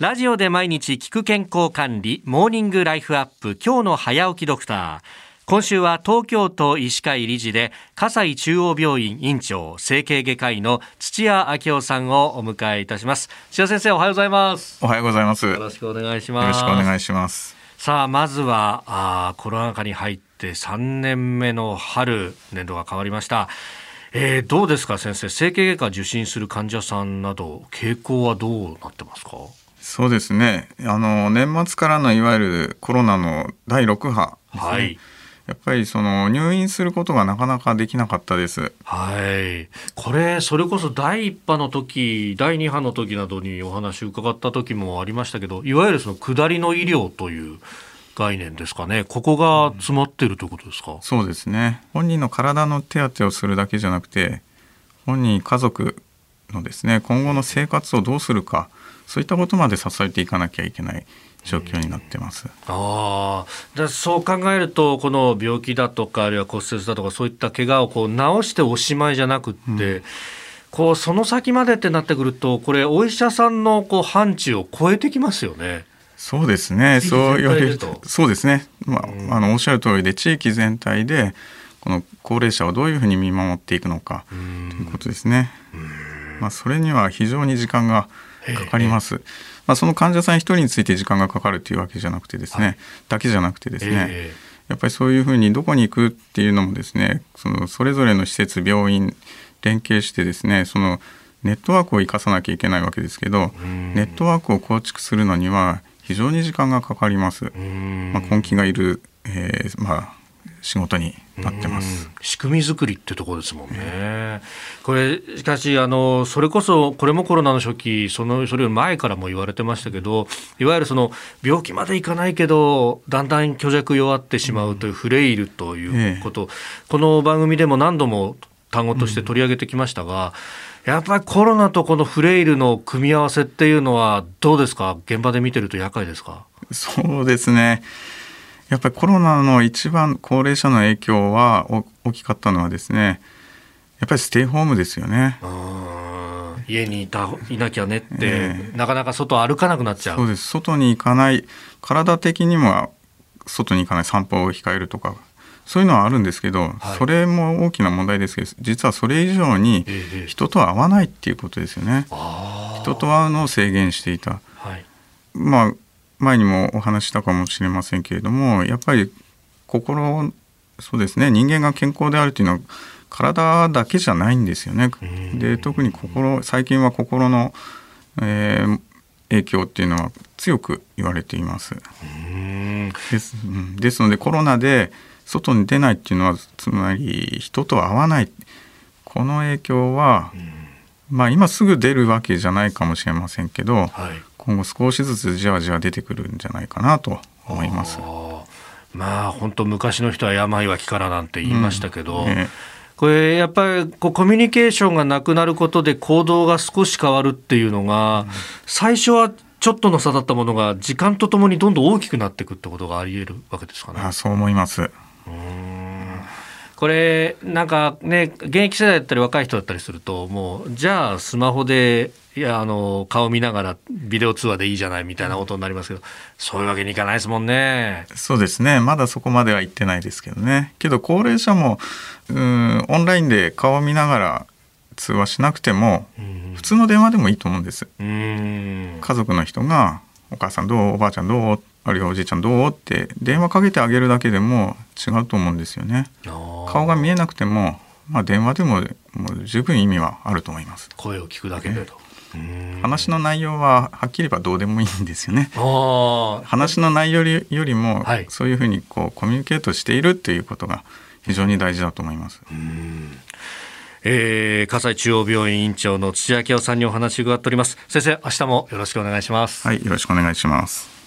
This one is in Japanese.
ラジオで毎日聞く健康管理、モーニングライフアップ、今日の早起きドクター。今週は東京都医師会理事で、葛西中央病院院長、整形外科医の土屋明夫さんをお迎えいたします。土屋先生、おはようございます。おはようございます。よよろしくお願いします。ろしくお願いします。さあ、まずは、あーコロナ禍に入って3年目の春、年度が変わりました。えーどうですか先生？整形外科受診する患者さんなど傾向はどうなってますか？そうですね。あの年末からのいわゆるコロナの第6波ね。はいやっぱりその入院することがなかなかできなかったです。はい。これ、それこそ第1波の時、第2波の時などにお話を伺った時もありましたけど、いわゆるその下りの医療という概念ですかね。ここが詰まってるということですか、そうですね。本人の体の手当てをするだけじゃなくて、本人家族のですね今後の生活をどうするか、そういったことまで支えていかなきゃいけない状況になってます。ああ、でそう考えると、この病気だとか、あるいは骨折だとか、そういった怪我をこう治しておしまいじゃなくって、こうその先までってなってくると、これ、お医者さんのこう範疇を超えてきますよね。そうですね。そう言われるとそうですね。まあ、あのおっしゃる通りで地域全体でこの高齢者をどういうふうに見守っていくのかということですね。まあそれには非常に時間がかかります。まあその患者さん一人について時間がかかるというわけじゃなくてですね、だけじゃなくてですね。えやっぱりそういうふうにどこに行くっていうのもですねそのそれぞれの施設病院連携してですねそのネットワークを生かさなきゃいけないわけですけどネットワークを構築するのには非常に時間がかかります、まあ、根気がいる、えーまあ、仕事になってます。うん。仕組み作りってところですもんね。これしかしあのそれこそこれもコロナの初期そのそれより前からも言われてましたけどいわゆるその病気までいかないけどだんだん虚弱弱ってしまうというフレイルということ、この番組でも何度も単語として取り上げてきましたが、やっぱりコロナとこのフレイルの組み合わせっていうのはどうですか？現場で見てると厄介ですか？そうですねやっぱりコロナの一番高齢者の影響はお大きかったのはですねやっぱりステイホームですよね。うん家にいたいなきゃねって、えなかなか外歩かなくなっちゃう。そうです。外に行かない。体的にも外に行かない。散歩を控えるとか。そういうのはあるんですけど、はい。それも大きな問題ですけど実はそれ以上にええ。人と会わないっていうことですよね。あー。人と会うのを制限していた。はい。まあ前にもお話ししたかもしれませんけれどもやっぱり心そうですね人間が健康であるというのは体だけじゃないんですよね。ん。で特に心最近は心の、えー影響っていうのは強く言われています。うん。です,、うん、ですのでコロナで外に出ないっていうのはつまり人と会わない。この影響は、まあ今すぐ出るわけじゃないかもしれませんけどはい今後少しずつじわじわ出てくるんじゃないかなと思いますあ。ーまあ本当昔の人は病は気からなんて言いましたけど、うんえこれやっぱりこうコミュニケーションがなくなることで行動が少し変わるっていうのが、最初はちょっとの差だったものが時間とともにどんどん大きくなっていくってことがあり得るわけですかね。あそう思います。これなんかね現役世代だったり若い人だったりするともうじゃあスマホでいやあの顔見ながらビデオ通話でいいじゃないみたいなことになりますけどそういうわけにいかないですもんね。そうですねまだそこまでは行ってないですけどねけど高齢者もうんオンラインで顔を見ながら通話しなくてもうん普通の電話でもいいと思うんです。うん家族の人が「お母さんどう？おばあちゃんどう?」あるいはおじいちゃんどう？って電話かけてあげるだけでも違うと思うんですよね。顔が見えなくても、まあ、電話でももう十分意味はあると思います。声を聞くだけでと。うん話の内容ははっきり言えばどうでもいいんですよね。話の内容よりも、はいそういうふうにこうコミュニケートしているっていうことが非常に大事だと思います。えー、葛西中央病院院長の土屋明夫さんにお話を伺っております先生明日もよろしくお願いします、はい、よろしくお願いします。